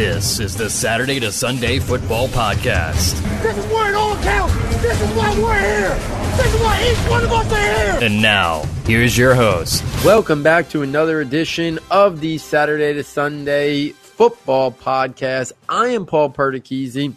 This is the Saturday to Sunday Football Podcast. This is where it all counts. This is why we're here. This is why each one of us are here. And now, here's your host. Welcome back to another edition of the Saturday to Sunday Football Podcast. I am Paul Perticchese,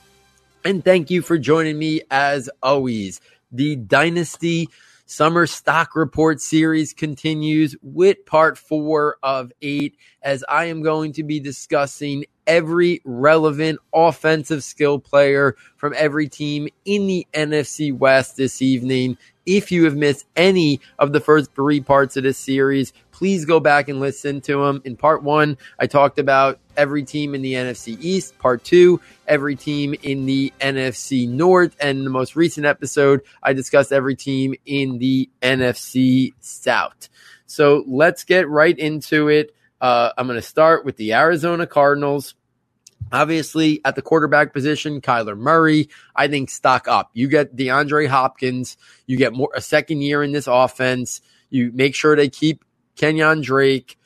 and thank you for joining me as always. The Dynasty Summer Stock Report series continues with part four of eight, as I am going to be discussing every relevant offensive skill player from every team in the NFC West this evening. If you have missed any of the first three parts of this series, please go back and listen to them. In part one, I talked about every team in the NFC East. Part two, every team in the NFC North. And the most recent episode, I discussed every team in the NFC South. So let's get right into it. Uh, I'm going to start with the Arizona Cardinals. Obviously, at the quarterback position, Kyler Murray, I think stock up. You get DeAndre Hopkins, you get more a second year in this offense. You make sure they keep Kenyan Drake.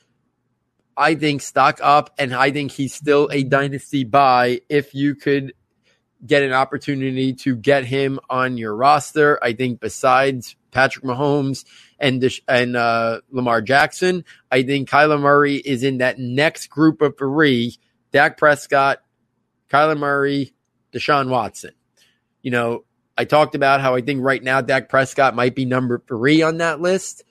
I think stock up, and I think he's still a dynasty buy if you could get an opportunity to get him on your roster. I think besides Patrick Mahomes and and uh, Lamar Jackson, I think Kyler Murray is in that next group of three Dak Prescott, Kyler Murray, Deshaun Watson. You know, I talked about how I think right now Dak Prescott might be number three on that list.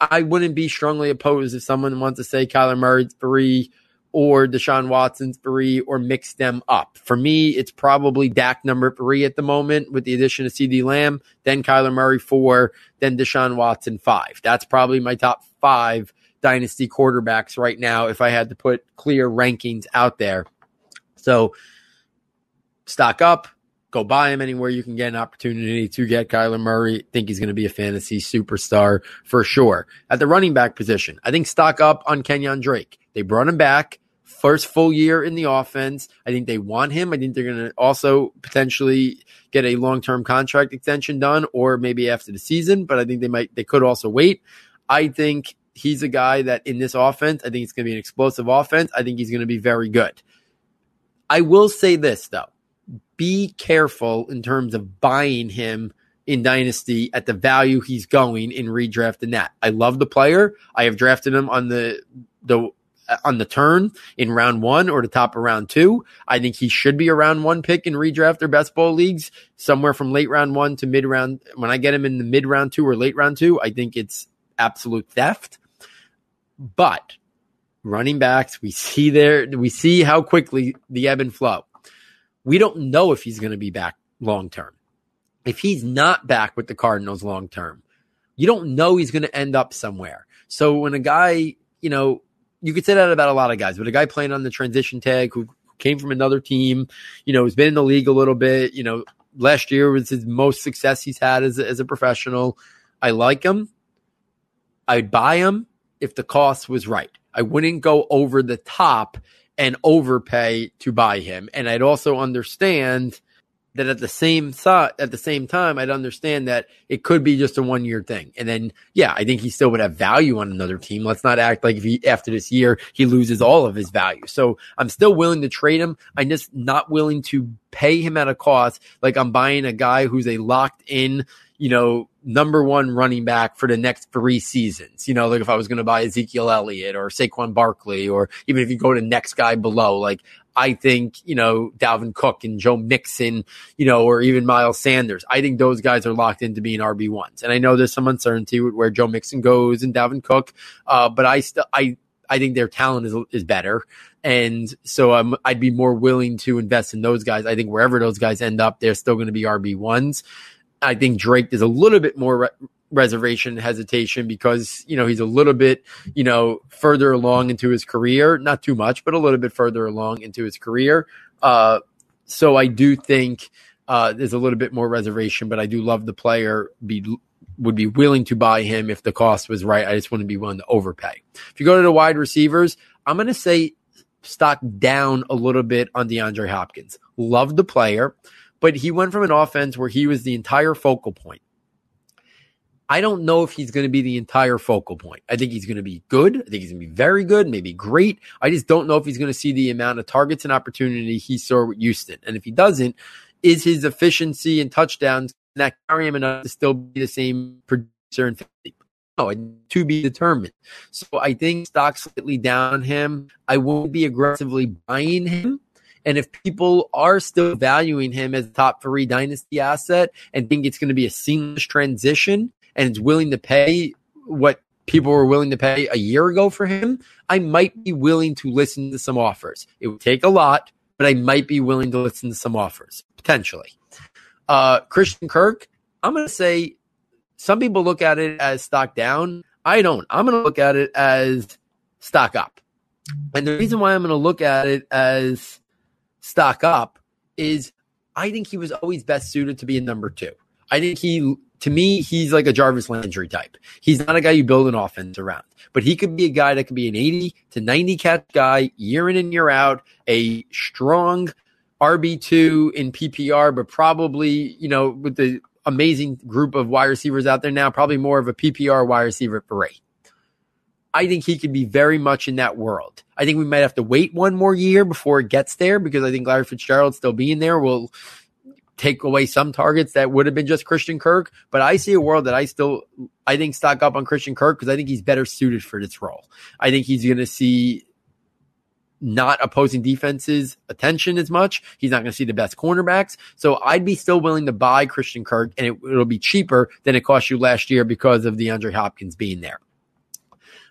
I wouldn't be strongly opposed if someone wants to say Kyler Murray's three or Deshaun Watson's three or mix them up. For me, it's probably Dak number three at the moment with the addition of CeeDee Lamb, then Kyler Murray four, then Deshaun Watson five. That's probably my top five dynasty quarterbacks right now if I had to put clear rankings out there. So stock up, go buy him anywhere you can get an opportunity to get Kyler Murray. think he's going to be a fantasy superstar for sure. At the running back position, I think stock up on Kenyan Drake. They brought him back. First full year in the offense. I think they want him. I think they're going to also potentially get a long term contract extension done or maybe after the season, but I think they might, they could also wait. I think he's a guy that in this offense, I think it's going to be an explosive offense. I think he's going to be very good. I will say this though. Be careful in terms of buying him in Dynasty at the value he's going in redrafting that. I love the player. I have drafted him on the the uh, on the turn in round one or the top of round two. I think he should be a round one pick in redraft or best ball leagues, somewhere from late round one to mid round. When I get him in the mid round two or late round two, I think it's absolute theft. But running backs, we see there, we see how quickly the ebb and flow. We don't know if he's going to be back long term. If he's not back with the Cardinals long term, you don't know he's going to end up somewhere. So when a guy, you know, you could say that about a lot of guys, but a guy playing on the transition tag who came from another team, you know, has been in the league a little bit, you know, last year was his most success he's had as a, as a professional. I like him. I'd buy him if the cost was right. I wouldn't go over the top and overpay to buy him. And I'd also understand that at the same thought, at the same time, I'd understand that it could be just a one year thing. And then, yeah, I think he still would have value on another team. Let's not act like if he, after this year, he loses all of his value. So I'm still willing to trade him. I'm just not willing to pay him at a cost. Like I'm buying a guy who's a locked in, you know, number one running back for the next three seasons. You know, like if I was going to buy Ezekiel Elliott or Saquon Barkley, or even if you go to next guy below, like I think, you know, Dalvin Cook and Joe Mixon, you know, or even Miles Sanders. I think those guys are locked into being RB1s. And I know there's some uncertainty with where Joe Mixon goes and Dalvin Cook. Uh, but I still, I, I think their talent is, is better. And so I'm, I'd be more willing to invest in those guys. I think wherever those guys end up, they're still going to be RB1s. I think Drake is a little bit more re- reservation hesitation because you know he's a little bit you know further along into his career, not too much, but a little bit further along into his career. Uh, so I do think uh, there's a little bit more reservation, but I do love the player. Be would be willing to buy him if the cost was right. I just wouldn't be willing to overpay. If you go to the wide receivers, I'm going to say stock down a little bit on DeAndre Hopkins. Love the player but he went from an offense where he was the entire focal point. I don't know if he's going to be the entire focal point. I think he's going to be good. I think he's going to be very good, maybe great. I just don't know if he's going to see the amount of targets and opportunity he saw with Houston. And if he doesn't, is his efficiency and touchdowns that carry him enough to still be the same producer 50? No, to be determined. So I think stock slightly down him. I won't be aggressively buying him. And if people are still valuing him as top three dynasty asset and think it's going to be a seamless transition, and is willing to pay what people were willing to pay a year ago for him, I might be willing to listen to some offers. It would take a lot, but I might be willing to listen to some offers potentially. Uh, Christian Kirk, I'm going to say some people look at it as stock down. I don't. I'm going to look at it as stock up. And the reason why I'm going to look at it as stock up is I think he was always best suited to be a number two. I think he to me, he's like a Jarvis Landry type. He's not a guy you build an offense around, but he could be a guy that could be an 80 to 90 catch guy year in and year out, a strong RB2 in PPR, but probably, you know, with the amazing group of wide receivers out there now, probably more of a PPR wide receiver for Ray. I think he could be very much in that world. I think we might have to wait one more year before it gets there because I think Larry Fitzgerald still being there will take away some targets that would have been just Christian Kirk. But I see a world that I still, I think, stock up on Christian Kirk because I think he's better suited for this role. I think he's going to see not opposing defenses attention as much. He's not going to see the best cornerbacks. So I'd be still willing to buy Christian Kirk and it, will be cheaper than it cost you last year because of DeAndre Hopkins being there.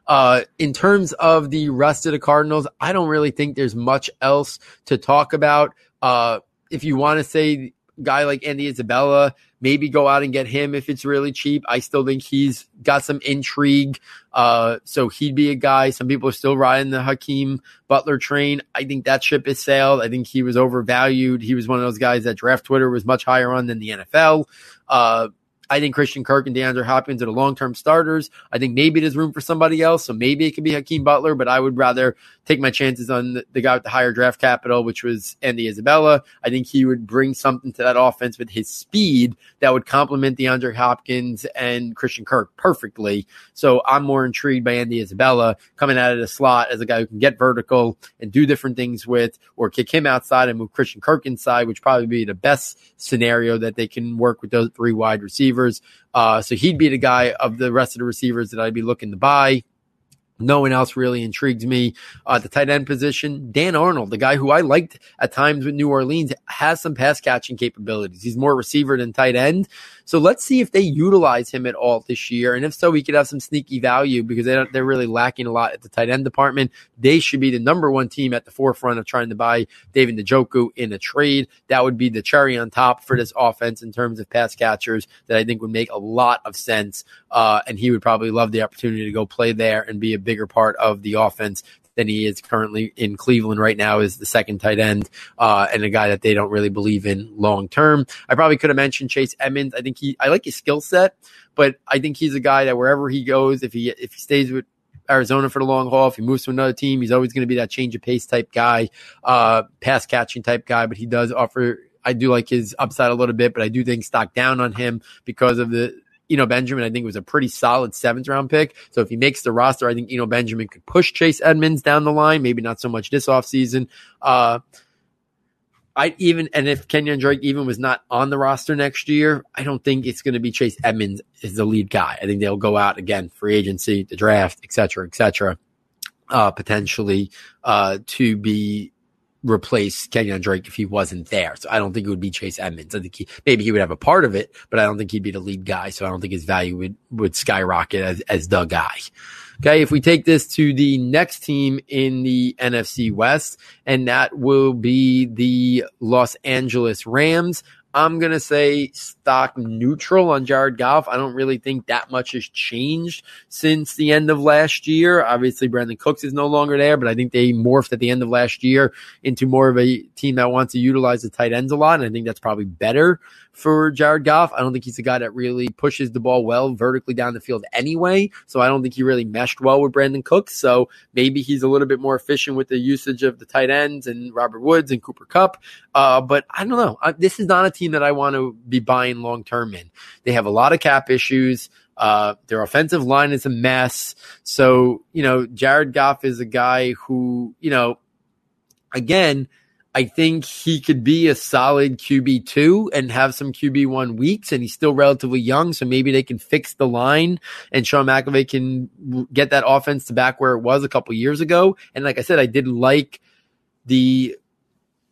Uh, in terms of the rest of the Cardinals, I don't really think there's much else to talk about. Uh, if you want to say guy like Andy Isabella, maybe go out and get him if it's really cheap. I still think he's got some intrigue. Uh, so he'd be a guy. Some people are still riding the Hakeem Butler train. I think that ship is sailed. I think he was overvalued. He was one of those guys that draft Twitter was much higher on than the NFL. Uh, I think Christian Kirk and DeAndre Hopkins are the long term starters. I think maybe there's room for somebody else. So maybe it could be Hakeem Butler, but I would rather take my chances on the, the guy with the higher draft capital, which was Andy Isabella. I think he would bring something to that offense with his speed that would complement DeAndre Hopkins and Christian Kirk perfectly. So I'm more intrigued by Andy Isabella coming out of the slot as a guy who can get vertical and do different things with, or kick him outside and move Christian Kirk inside, which probably be the best scenario that they can work with those three wide receivers. Uh, so he'd be the guy of the rest of the receivers that I'd be looking to buy. No one else really intrigued me. Uh, the tight end position, Dan Arnold, the guy who I liked at times with New Orleans, has some pass catching capabilities. He's more receiver than tight end. So let's see if they utilize him at all this year. And if so, we could have some sneaky value because they they're really lacking a lot at the tight end department. They should be the number one team at the forefront of trying to buy David Njoku in a trade. That would be the cherry on top for this offense in terms of pass catchers that I think would make a lot of sense. Uh, and he would probably love the opportunity to go play there and be a bigger part of the offense than he is currently in Cleveland right now is the second tight end uh, and a guy that they don't really believe in long term. I probably could have mentioned Chase Edmonds. I think he I like his skill set, but I think he's a guy that wherever he goes, if he if he stays with Arizona for the long haul. If he moves to another team, he's always going to be that change of pace type guy, uh, pass catching type guy. But he does offer. I do like his upside a little bit, but I do think stock down on him because of the Eno Benjamin, I think, was a pretty solid seventh round pick. So if he makes the roster, I think Eno Benjamin could push Chase Edmonds down the line. Maybe not so much this offseason. Uh, I even and if Kenyan Drake even was not on the roster next year, I don't think it's going to be Chase Edmonds is the lead guy. I think they'll go out again, free agency, the draft, et cetera, et cetera, uh, potentially uh, to be replace Kenyan Drake if he wasn't there. So I don't think it would be Chase Edmonds. I think he, maybe he would have a part of it, but I don't think he'd be the lead guy. So I don't think his value would, would skyrocket as, as the guy. Okay. If we take this to the next team in the NFC West, and that will be the Los Angeles Rams. I'm going to say stock neutral on Jared Goff. I don't really think that much has changed since the end of last year. Obviously, Brandin Cooks is no longer there, but I think they morphed at the end of last year into more of a team that wants to utilize the tight ends a lot. And I think that's probably better for Jared Goff. I don't think he's a guy that really pushes the ball well vertically down the field anyway. So I don't think he really meshed well with Brandin Cooks. So maybe he's a little bit more efficient with the usage of the tight ends and Robert Woods and Cooper Kupp. Uh, but I don't know. I, this is not a team that I want to be buying long term in. They have a lot of cap issues. Uh, their offensive line is a mess. So, you know, Jared Goff is a guy who, you know, again, I think he could be a solid QB2 and have some QB1 weeks, and he's still relatively young. So maybe they can fix the line and Sean McVay can get that offense to back where it was a couple years ago. And like I said, I did like the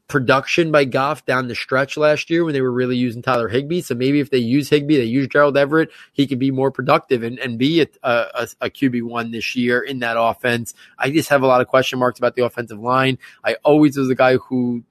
production by Goff down the stretch last year when they were really using Tyler Higbee. So maybe if they use Higbee, they use Gerald Everett, he could be more productive and, and be a, a, a QB1 this year in that offense. I just have a lot of question marks about the offensive line. I always was a guy who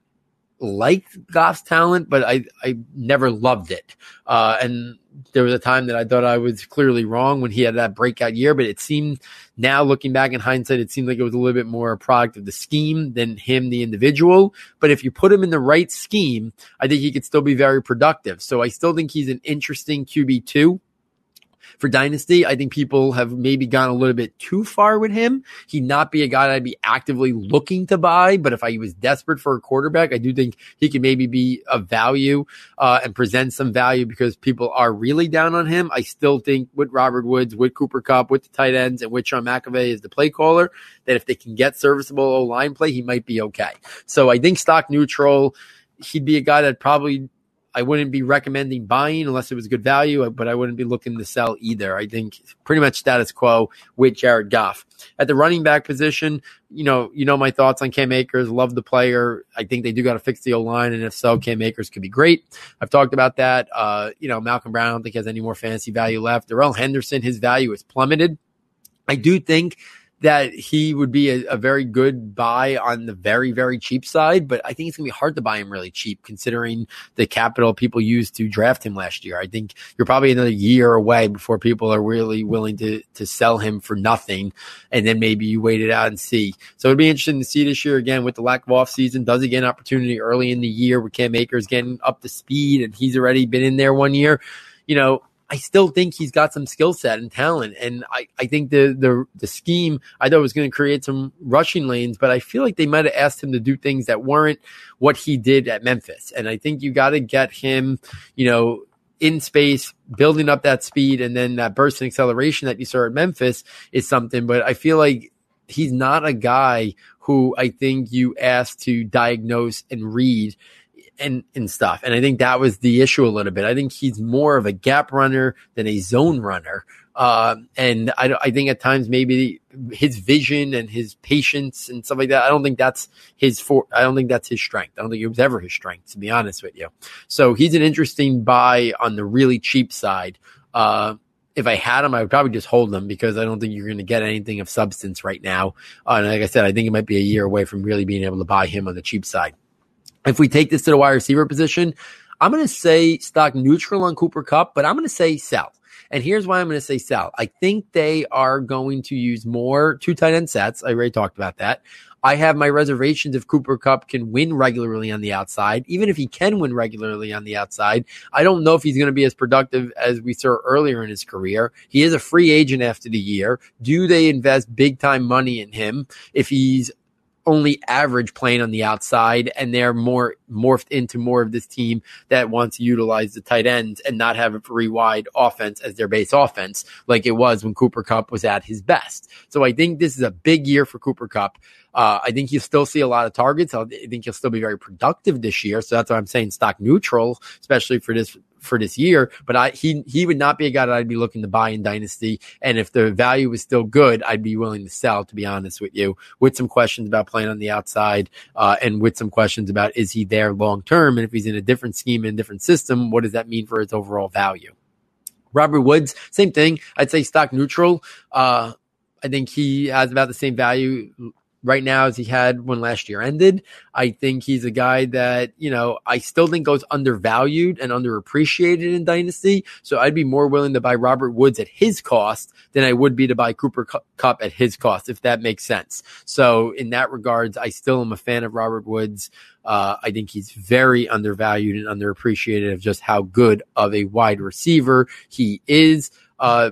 liked Goff's talent, but I, I never loved it. Uh, and there was a time that I thought I was clearly wrong when he had that breakout year, but it seemed now looking back in hindsight, it seemed like it was a little bit more a product of the scheme than him, the individual. But if you put him in the right scheme, I think he could still be very productive. So I still think he's an interesting QB2 for Dynasty. I think people have maybe gone a little bit too far with him. He'd not be a guy I'd be actively looking to buy, but if I was desperate for a quarterback, I do think he can maybe be of value uh, and present some value because people are really down on him. I still think with Robert Woods, with Cooper Kupp, with the tight ends, and with Sean McVay as the play caller, that if they can get serviceable O line play, he might be okay. So I think stock neutral. He'd be a guy that probably I wouldn't be recommending buying unless it was good value, but I wouldn't be looking to sell either. I think pretty much status quo with Jared Goff. At the running back position, you know, you know my thoughts on Cam Akers. Love the player. I think they do got to fix the O line, and if so, Cam Akers could be great. I've talked about that. Uh, you know, Malcolm Brown. I don't think has any more fantasy value left. Darrell Henderson, his value is plummeted. I do think that he would be a, a, very good buy on the very, very cheap side, but I think it's going to be hard to buy him really cheap considering the capital people used to draft him last year. I think you're probably another year away before people are really willing to, to sell him for nothing. And then maybe you wait it out and see. So it'd be interesting to see this year again with the lack of offseason. Does an opportunity early in the year with Cam Akers getting up to speed and he's already been in there one year? You know, I still think he's got some skill set and talent. And I, I think the, the, the scheme I thought was going to create some rushing lanes, but I feel like they might have asked him to do things that weren't what he did at Memphis. And I think you got to get him, you know, in space, building up that speed and then that burst and acceleration that you saw at Memphis is something. But I feel like he's not a guy who I think you ask to diagnose and read and and stuff. And I think that was the issue a little bit. I think he's more of a gap runner than a zone runner. Uh, and I, I think at times maybe his vision and his patience and stuff like that. I don't think that's his for. I don't think that's his strength. I don't think it was ever his strength, to be honest with you. So he's an interesting buy on the really cheap side. Uh, if I had him, I would probably just hold them because I don't think you're going to get anything of substance right now. Uh, and like I said, I think it might be a year away from really being able to buy him on the cheap side. If we take this to the wide receiver position, I'm going to say stock neutral on Cooper Kupp, but I'm going to say sell. And here's why I'm going to say sell. I think they are going to use more two tight end sets. I already talked about that. I have my reservations if Cooper Kupp can win regularly on the outside. Even if he can win regularly on the outside, I don't know if he's going to be as productive as we saw earlier in his career. He is a free agent after the year. Do they invest big time money in him if he's only average playing on the outside and they're more morphed into more of this team that wants to utilize the tight ends and not have a three wide offense as their base offense like it was when Cooper Kupp was at his best. So I think this is a big year for Cooper Kupp. Uh, I think you'll still see a lot of targets. I think he'll still be very productive this year. So that's why I'm saying stock neutral, especially for this for this year. But I he he would not be a guy that I'd be looking to buy in dynasty. And if the value was still good, I'd be willing to sell. To be honest with you, with some questions about playing on the outside, uh, and with some questions about is he there long term, and if he's in a different scheme and different system, what does that mean for his overall value? Robert Woods, same thing. I'd say stock neutral. Uh, I think he has about the same value right now as he had when last year ended. I think he's a guy that, you know, I still think goes undervalued and underappreciated in Dynasty. So I'd be more willing to buy Robert Woods at his cost than I would be to buy Cooper Kupp at his cost, if that makes sense. So in that regards, I still am a fan of Robert Woods. Uh, I think he's very undervalued and underappreciated of just how good of a wide receiver he is. Uh,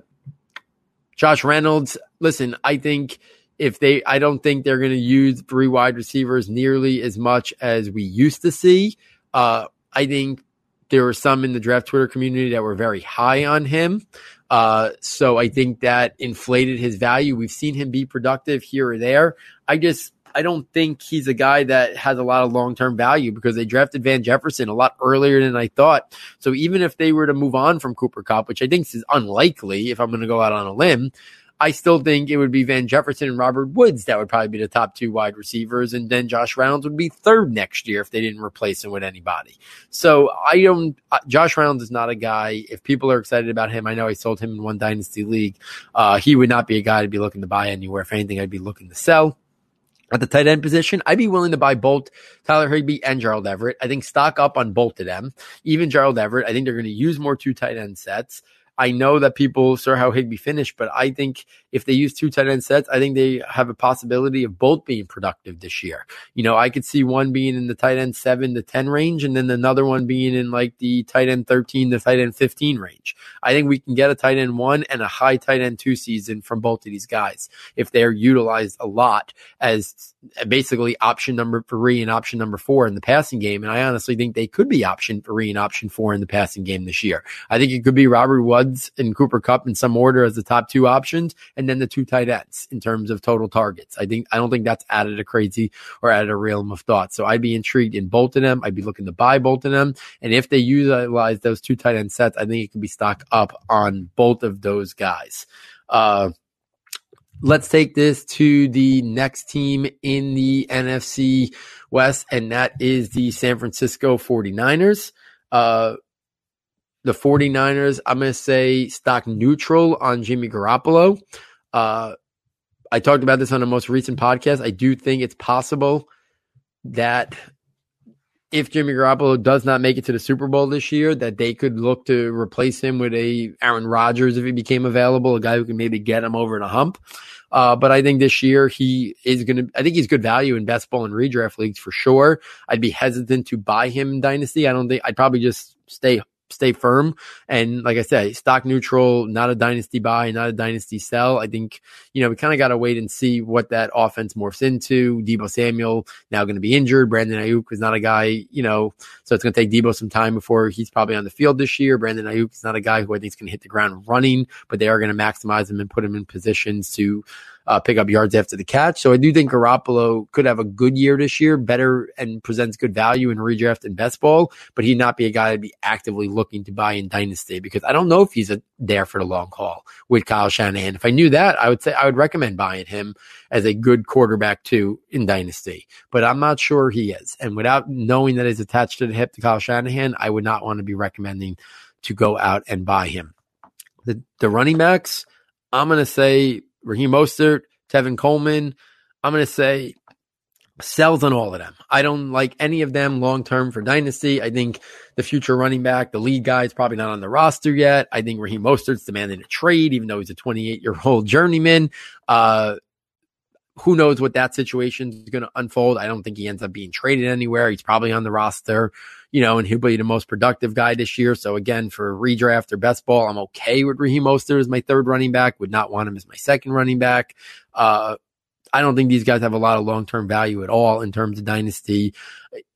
Josh Reynolds, listen, I think if they, I don't think they're going to use three wide receivers nearly as much as we used to see. Uh, I think there were some in the draft Twitter community that were very high on him. Uh, so I think that inflated his value. We've seen him be productive here or there. I just I don't think he's a guy that has a lot of long term value because they drafted Van Jefferson a lot earlier than I thought. So even if they were to move on from Cooper Kupp, which I think is unlikely if I'm going to go out on a limb, I still think it would be Van Jefferson and Robert Woods that would probably be the top two wide receivers, and then Josh Reynolds would be third next year if they didn't replace him with anybody. So I don't. Uh, Josh Reynolds is not a guy. If people are excited about him, I know I sold him in one dynasty league. Uh, he would not be a guy to be looking to buy anywhere. If anything, I'd be looking to sell. At the tight end position, I'd be willing to buy both Tyler Higbee and Gerald Everett. I think stock up on both of them. Even Gerald Everett, I think they're going to use more two tight end sets. I know that people saw how Higbee finished, but I think if they use two tight end sets, I think they have a possibility of both being productive this year. You know, I could see one being in the tight end seven to 10 range and then another one being in like the tight end 13 to tight end 15 range. I think we can get a tight end one and a high tight end two season from both of these guys if they're utilized a lot as uh, basically option number three and option number four in the passing game. And I honestly think they could be option three and option four in the passing game this year. I think it could be Robert Woods and Cooper Kupp in some order as the top two options, and then the two tight ends in terms of total targets. I think I don't think that's added a crazy or added a realm of thought. So I'd be intrigued in both of them. I'd be looking to buy both of them, and if they utilize those two tight end sets, I think it could be stock up on both of those guys. Uh, let's take this to the next team in the NFC West, and that is the San Francisco 49ers. Uh, the 49ers, I'm going to say stock neutral on Jimmy Garoppolo. Uh, I talked about this on a most recent podcast. I do think it's possible that if Jimmy Garoppolo does not make it to the Super Bowl this year, that they could look to replace him with a Aaron Rodgers if he became available, a guy who can maybe get him over the hump. Uh, but I think this year he is going to, I think he's good value in best ball and redraft leagues for sure. I'd be hesitant to buy him in Dynasty. I don't think I'd probably just stay stay firm. And like I said, stock neutral, not a dynasty buy, not a dynasty sell. I think, you know, we kind of got to wait and see what that offense morphs into. Deebo Samuel now going to be injured. Brandon Aiyuk is not a guy, you know, so it's going to take Deebo some time before he's probably on the field this year. Brandon Aiyuk is not a guy who I think is going to hit the ground running, but they are going to maximize him and put him in positions to, uh, pick up yards after the catch. So I do think Garoppolo could have a good year this year, better and presents good value in redraft and best ball, but he'd not be a guy to be actively looking to buy in dynasty because I don't know if he's a, there for the long haul with Kyle Shanahan. If I knew that, I would say I would recommend buying him as a good quarterback too in dynasty, but I'm not sure he is. And without knowing that he's attached to the hip to Kyle Shanahan, I would not want to be recommending to go out and buy him. The, the running backs, I'm going to say Raheem Mostert, Tevin Coleman. I'm going to say sells on all of them. I don't like any of them long term for dynasty. I think the future running back, the lead guy, is probably not on the roster yet. I think Raheem Mostert's demanding a trade, even though he's a 28 year old journeyman. Uh, who knows what that situation is going to unfold? I don't think he ends up being traded anywhere. He's probably on the roster you know, and he'll be the most productive guy this year. So again, for redraft or best ball, I'm okay with Raheem Mostert as my third running back. Would not want him as my second running back. Uh, I don't think these guys have a lot of long term value at all in terms of dynasty.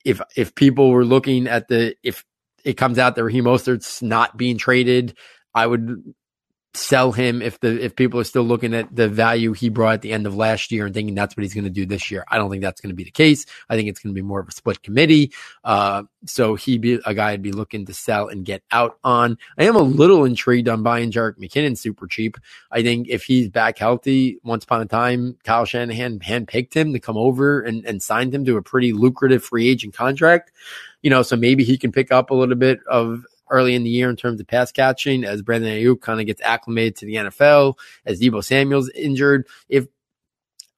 If if people were looking at the if it comes out that Raheem Mostert's not being traded, I would sell him if the if people are still looking at the value he brought at the end of last year and thinking that's what he's going to do this year. I don't think that's going to be the case. I think it's going to be more of a split committee. Uh, so he be a guy I'd be looking to sell and get out on. I am a little intrigued on buying Jerick McKinnon super cheap. I think if he's back healthy, once upon a time, Kyle Shanahan handpicked him to come over and, and signed him to a pretty lucrative free agent contract. You know, so maybe he can pick up a little bit of early in the year in terms of pass catching as Brandon Aiyuk kind of gets acclimated to the NFL, as Deebo Samuel's injured. If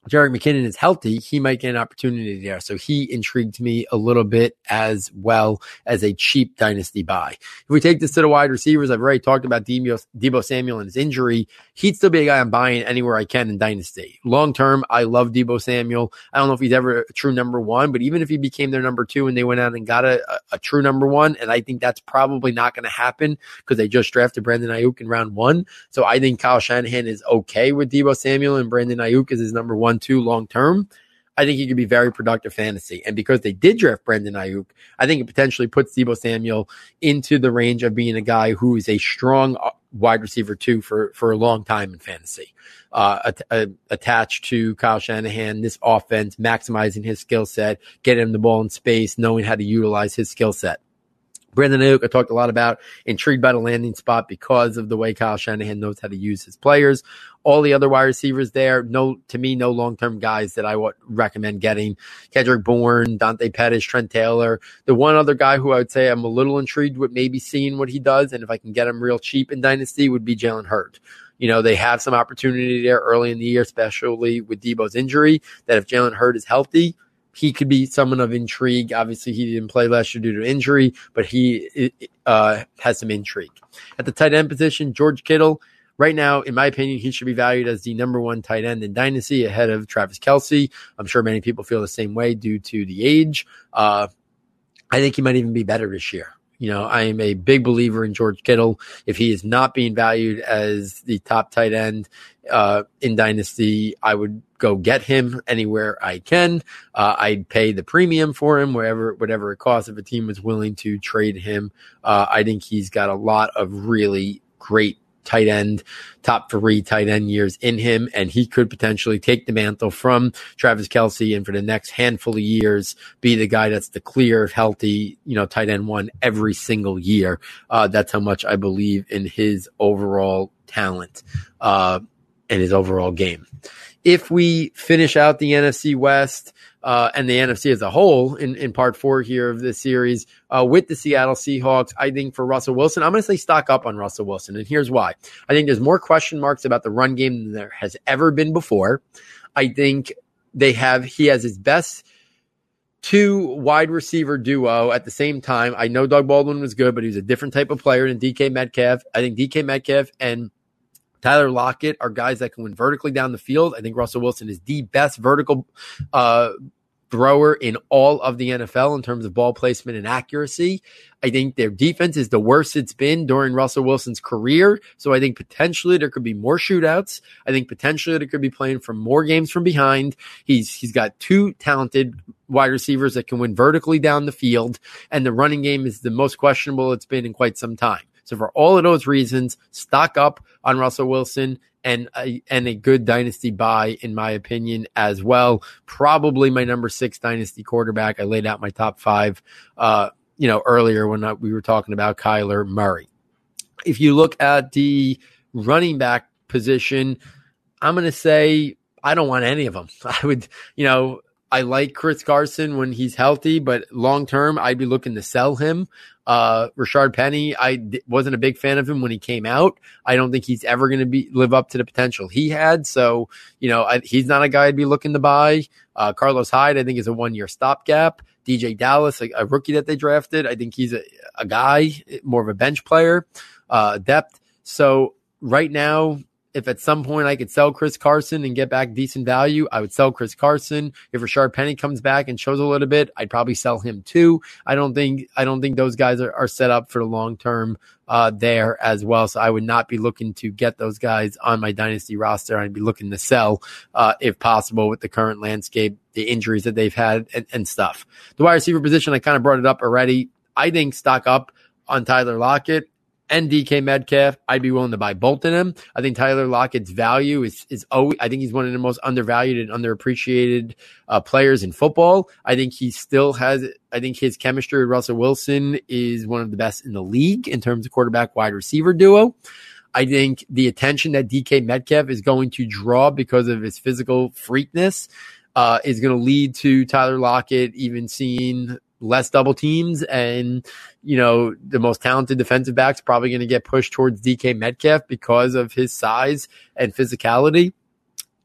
Jerick McKinnon is healthy, he might get an opportunity there. So he intrigued me a little bit as well as a cheap dynasty buy. If we take this to the wide receivers, I've already talked about Debo, Deebo Samuel and his injury. He'd still be a guy I'm buying anywhere I can in dynasty. Long term, I love Deebo Samuel. I don't know if he's ever a true number one, but even if he became their number two and they went out and got a, a, a true number one, and I think that's probably not going to happen because they just drafted Brandon Aiyuk in round one. So I think Kyle Shanahan is okay with Deebo Samuel and Brandon Aiyuk is his number one one two long term. I think he could be very productive fantasy. And because they did draft Brandon Aiyuk, I think it potentially puts Deebo Samuel into the range of being a guy who is a strong uh, wide receiver too for for a long time in fantasy. Uh, uh, attached to Kyle Shanahan, this offense, maximizing his skill set, getting him the ball in space, knowing how to utilize his skill set. Brandon Aiyuk, I talked a lot about, intrigued by the landing spot because of the way Kyle Shanahan knows how to use his players. All the other wide receivers there, no, to me, no long term guys that I would recommend getting. Kendrick Bourne, Dante Pettis, Trent Taylor. The one other guy who I would say I'm a little intrigued with maybe seeing what he does, and if I can get him real cheap in Dynasty, would be Jalen Hurd. You know, they have some opportunity there early in the year, especially with Deebo's injury, that if Jalen Hurd is healthy, he could be someone of intrigue. Obviously, he didn't play last year due to injury, but he uh, has some intrigue. At the tight end position, George Kittle, right now, in my opinion, he should be valued as the number one tight end in Dynasty ahead of Travis Kelce. I'm sure many people feel the same way due to the age. Uh, I think he might even be better this year. You know, I am a big believer in George Kittle. If he is not being valued as the top tight end uh, in Dynasty, I would go get him anywhere I can. Uh, I'd pay the premium for him wherever, whatever it costs. If a team was willing to trade him, uh, I think he's got a lot of really great tight end, top three tight end years in him, and he could potentially take the mantle from Travis Kelce and for the next handful of years be the guy that's the clear, healthy, you know, tight end one every single year. Uh, that's how much I believe in his overall talent uh, and his overall game. If we finish out the NFC West, uh, and the NFC as a whole in, in part four here of this series uh, with the Seattle Seahawks. I think for Russell Wilson, I'm going to say stock up on Russell Wilson. And here's why I think there's more question marks about the run game than there has ever been before. I think they have, he has his best two wide receiver duo at the same time. I know Doug Baldwin was good, but he was a different type of player than DK Metcalf. I think DK Metcalf and Tyler Lockett are guys that can win vertically down the field. I think Russell Wilson is the best vertical uh, thrower in all of the NFL in terms of ball placement and accuracy. I think their defense is the worst it's been during Russell Wilson's career. So I think potentially there could be more shootouts. I think potentially there could be playing from more games from behind. He's he's got two talented wide receivers that can win vertically down the field, and the running game is the most questionable it's been in quite some time. So for all of those reasons, stock up on Russell Wilson and a, and a good dynasty buy in my opinion as well. Probably my number six dynasty quarterback. I laid out my top five, uh, you know, earlier when uh, we were talking about Kyler Murray. If you look at the running back position, I'm going to say I don't want any of them. I would, you know, I like Chris Carson when he's healthy, but long term, I'd be looking to sell him. Uh, Rashaad Penny, I d- wasn't a big fan of him when he came out. I don't think he's ever going to be live up to the potential he had. So, you know, I, he's not a guy I'd be looking to buy. Uh, Carlos Hyde, I think, is a one year stopgap. DeeJay Dallas, a, a, rookie that they drafted, I think he's a, a guy, more of a bench player, uh, depth. So right now, if at some point I could sell Chris Carson and get back decent value, I would sell Chris Carson. If Rashaad Penny comes back and shows a little bit, I'd probably sell him too. I don't think I don't think those guys are, are set up for the long term uh, there as well. So I would not be looking to get those guys on my dynasty roster. I'd be looking to sell uh, if possible with the current landscape, the injuries that they've had and, and stuff. The wide receiver position, I kind of brought it up already. I think stock up on Tyler Lockett and DK Metcalf, I'd be willing to buy both of them. I think Tyler Lockett's value is is always, I think he's one of the most undervalued and underappreciated uh, players in football. I think he still has. I think his chemistry with Russell Wilson is one of the best in the league in terms of quarterback wide receiver duo. I think the attention that DK Metcalf is going to draw because of his physical freakness uh, is going to lead to Tyler Lockett even seeing less double teams and you know the most talented defensive backs probably going to get pushed towards DK Metcalf because of his size and physicality.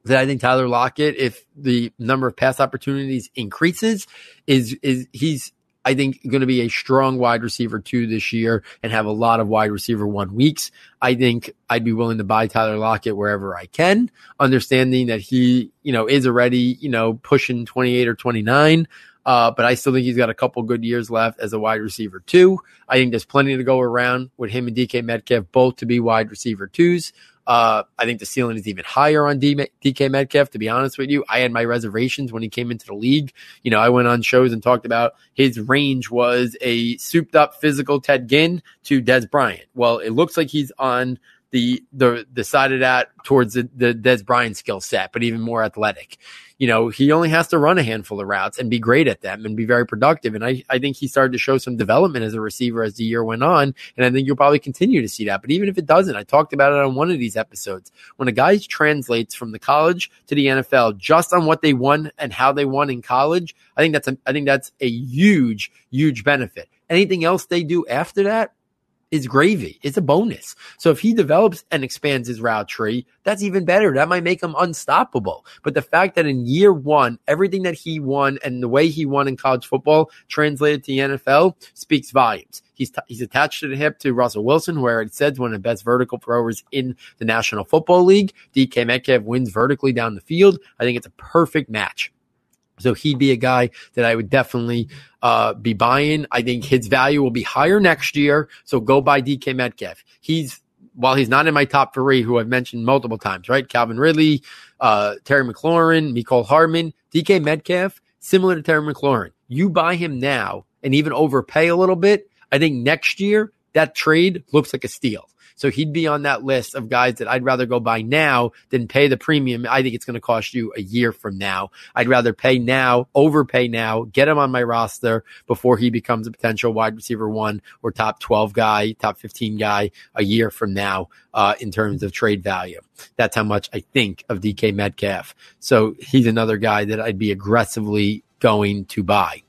That I think Tyler Lockett, if the number of pass opportunities increases, is is he's I think going to be a strong wide receiver two this year and have a lot of wide receiver one weeks. I think I'd be willing to buy Tyler Lockett wherever I can, understanding that he, you know, is already, you know, pushing 28 or 29. Uh, but I still think he's got a couple good years left as a wide receiver too. I think there's plenty to go around with him and DK Metcalf both to be wide receiver twos. Uh, I think the ceiling is even higher on D- DK Metcalf. To be honest with you, I had my reservations when he came into the league. You know, I went on shows and talked about his range was a souped up physical Ted Ginn to Dez Bryant. Well, it looks like he's on the the the side of that towards the, the Dez Bryant skill set, but even more athletic you know, he only has to run a handful of routes and be great at them and be very productive. And I, I think he started to show some development as a receiver as the year went on. And I think you'll probably continue to see that. But even if it doesn't, I talked about it on one of these episodes. When a guy translates from the college to the NFL just on what they won and how they won in college, I think that's a, I think that's a huge, huge benefit. Anything else they do after that, is gravy. It's a bonus. So if he develops and expands his route tree, that's even better. That might make him unstoppable. But the fact that in year one, everything that he won and the way he won in college football translated to the NFL speaks volumes. He's, t- he's attached to the hip to Russell Wilson, where it said one of the best vertical throwers in the National Football League. DK Metcalf wins vertically down the field. I think it's a perfect match. So he'd be a guy that I would definitely uh, be buying. I think his value will be higher next year. So go buy DK Metcalf. He's while he's not in my top three, who I've mentioned multiple times, right? Calvin Ridley, uh, Terry McLaurin, Mecole Hardman, DK Metcalf, similar to Terry McLaurin. You buy him now and even overpay a little bit. I think next year that trade looks like a steal. So he'd be on that list of guys that I'd rather go buy now than pay the premium. I think it's going to cost you a year from now. I'd rather pay now, overpay now, get him on my roster before he becomes a potential wide receiver one or top 12 guy, top 15 guy a year from now, uh, in terms of trade value. That's how much I think of DK Metcalf. So he's another guy that I'd be aggressively going to buy.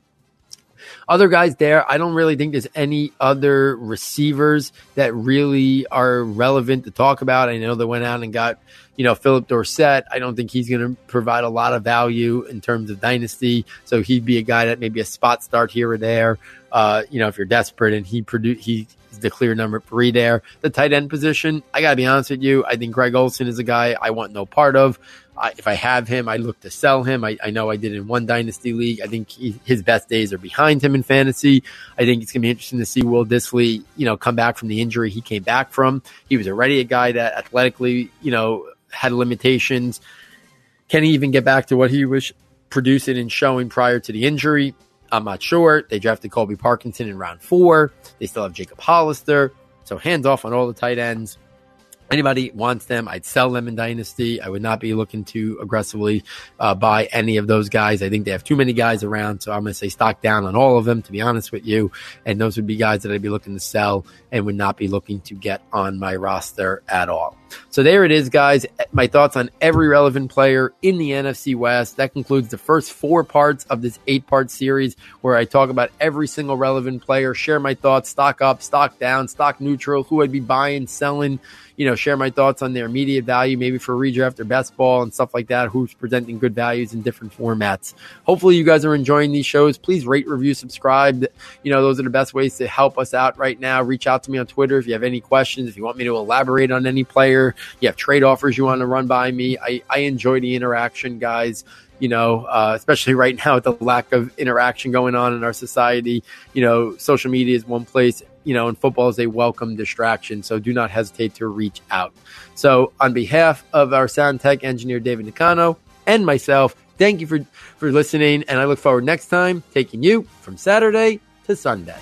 Other guys there, I don't really think there's any other receivers that really are relevant to talk about. I know they went out and got, you know, Phillip Dorsett. I don't think he's going to provide a lot of value in terms of dynasty. So he'd be a guy that maybe a spot start here or there. Uh, you know, if you're desperate and he produce, he the clear number three there. The tight end position, I got to be honest with you. I think Greg Olsen is a guy I want no part of. I, if I have him, I look to sell him. I, I know I did in one dynasty league. I think he, his best days are behind him in fantasy. I think it's going to be interesting to see Will Dissly, you know, come back from the injury he came back from. He was already a guy that athletically, you know, had limitations. Can he even get back to what he was producing and showing prior to the injury? I'm not sure. They drafted Colby Parkinson in round four. They still have Jacob Hollister. So hands off on all the tight ends anybody wants them, I'd sell them in Dynasty. I would not be looking to aggressively uh, buy any of those guys. I think they have too many guys around, so I'm going to say stock down on all of them, to be honest with you. And those would be guys that I'd be looking to sell and would not be looking to get on my roster at all. So there it is, guys. My thoughts on every relevant player in the NFC West. That concludes the first four parts of this eight part series where I talk about every single relevant player, share my thoughts, stock up, stock down, stock neutral, who I'd be buying, selling you know, share my thoughts on their immediate value, maybe for redraft or best ball and stuff like that, who's presenting good values in different formats. Hopefully you guys are enjoying these shows. Please rate, review, subscribe. You know, those are the best ways to help us out right now. Reach out to me on Twitter if you have any questions, if you want me to elaborate on any player, you have trade offers you want to run by me. I, I enjoy the interaction, guys you know, uh, especially right now with the lack of interaction going on in our society. You know, social media is one place you know, and football is a welcome distraction. So do not hesitate to reach out. So on behalf of our sound tech engineer, David Nicano, and myself, thank you for, for listening. And I look forward next time taking you from Saturday to Sunday.